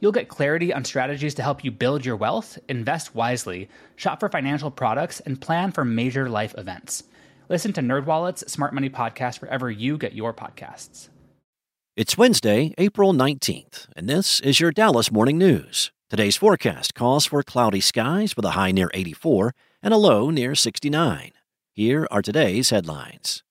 You'll get clarity on strategies to help you build your wealth, invest wisely, shop for financial products, and plan for major life events. Listen to NerdWallet's Smart Money Podcast wherever you get your podcasts. It's Wednesday, April 19th, and this is your Dallas Morning News. Today's forecast calls for cloudy skies with a high near 84 and a low near 69. Here are today's headlines.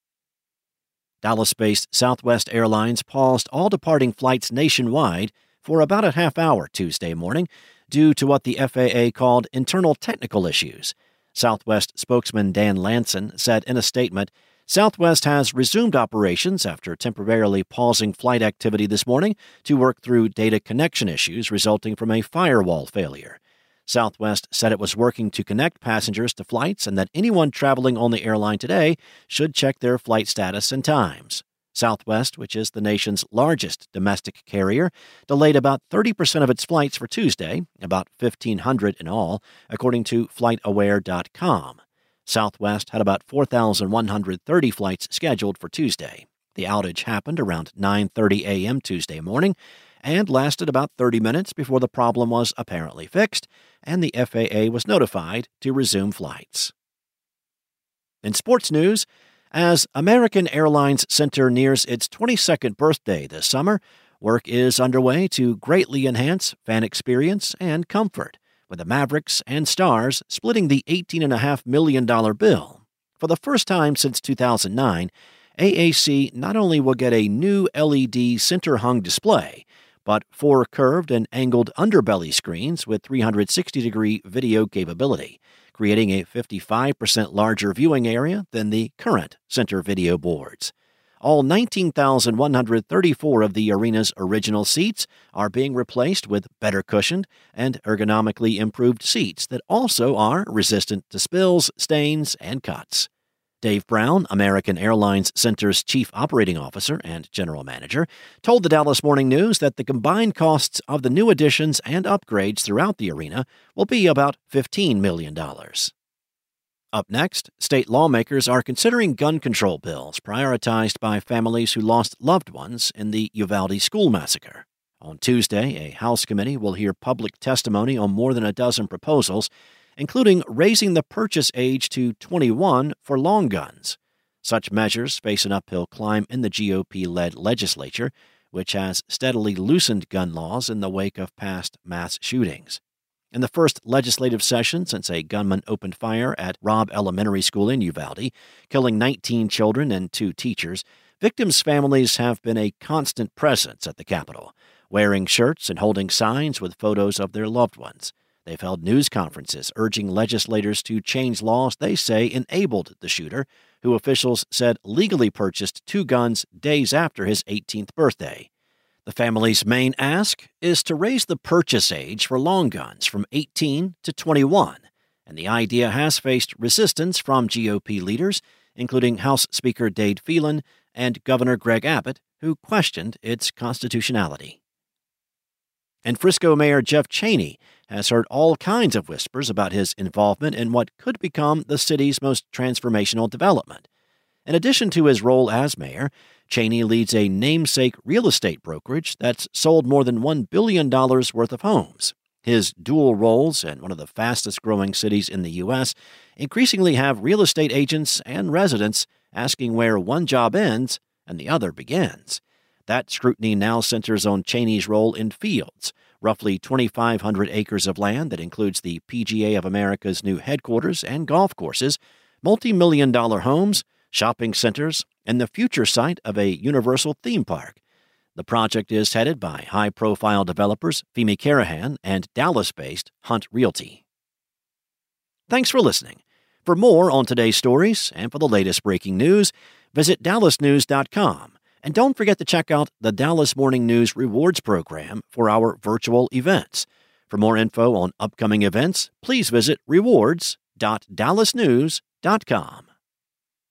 Dallas based Southwest Airlines paused all departing flights nationwide for about a half hour Tuesday morning due to what the FAA called internal technical issues. Southwest spokesman Dan Landson said in a statement Southwest has resumed operations after temporarily pausing flight activity this morning to work through data connection issues resulting from a firewall failure. Southwest said it was working to connect passengers to flights and that anyone traveling on the airline today should check their flight status and times. Southwest, which is the nation's largest domestic carrier, delayed about 30% of its flights for Tuesday, about 1,500 in all, according to FlightAware.com. Southwest had about 4,130 flights scheduled for Tuesday. The outage happened around 9:30 a.m. Tuesday morning and lasted about 30 minutes before the problem was apparently fixed and the FAA was notified to resume flights. In sports news, as American Airlines Center nears its 22nd birthday this summer, work is underway to greatly enhance fan experience and comfort, with the Mavericks and Stars splitting the $18.5 million bill. For the first time since 2009, AAC not only will get a new LED center hung display, but four curved and angled underbelly screens with 360 degree video capability creating a 55% larger viewing area than the current center video boards. All 19,134 of the arena's original seats are being replaced with better cushioned and ergonomically improved seats that also are resistant to spills, stains, and cuts. Dave Brown, American Airlines Center's chief operating officer and general manager, told the Dallas Morning News that the combined costs of the new additions and upgrades throughout the arena will be about $15 million. Up next, state lawmakers are considering gun control bills prioritized by families who lost loved ones in the Uvalde school massacre. On Tuesday, a House committee will hear public testimony on more than a dozen proposals including raising the purchase age to 21 for long guns. Such measures face an uphill climb in the GOP led legislature, which has steadily loosened gun laws in the wake of past mass shootings. In the first legislative session since a gunman opened fire at Robb Elementary School in Uvalde, killing 19 children and two teachers, victims' families have been a constant presence at the Capitol, wearing shirts and holding signs with photos of their loved ones. They've held news conferences urging legislators to change laws they say enabled the shooter, who officials said legally purchased two guns days after his 18th birthday. The family's main ask is to raise the purchase age for long guns from 18 to 21, and the idea has faced resistance from GOP leaders, including House Speaker Dade Phelan and Governor Greg Abbott, who questioned its constitutionality. And Frisco Mayor Jeff Cheney has heard all kinds of whispers about his involvement in what could become the city's most transformational development. In addition to his role as mayor, Cheney leads a namesake real estate brokerage that's sold more than $1 billion worth of homes. His dual roles in one of the fastest growing cities in the U.S. increasingly have real estate agents and residents asking where one job ends and the other begins. That scrutiny now centers on Cheney's role in fields, roughly 2,500 acres of land that includes the PGA of America's new headquarters and golf courses, multi million dollar homes, shopping centers, and the future site of a universal theme park. The project is headed by high profile developers Fehmi Karahan and Dallas based Hunt Realty. Thanks for listening. For more on today's stories and for the latest breaking news, visit dallasnews.com and don't forget to check out the Dallas Morning News Rewards Program for our virtual events. For more info on upcoming events, please visit rewards.dallasnews.com.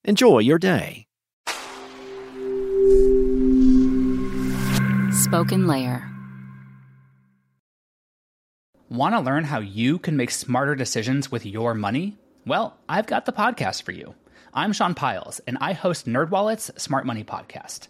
Enjoy your day. SpokenLayer. Want to learn how you can make smarter decisions with your money? Well, I've got the podcast for you. I'm Sean Pyles, and I host NerdWallet's Smart Money Podcast.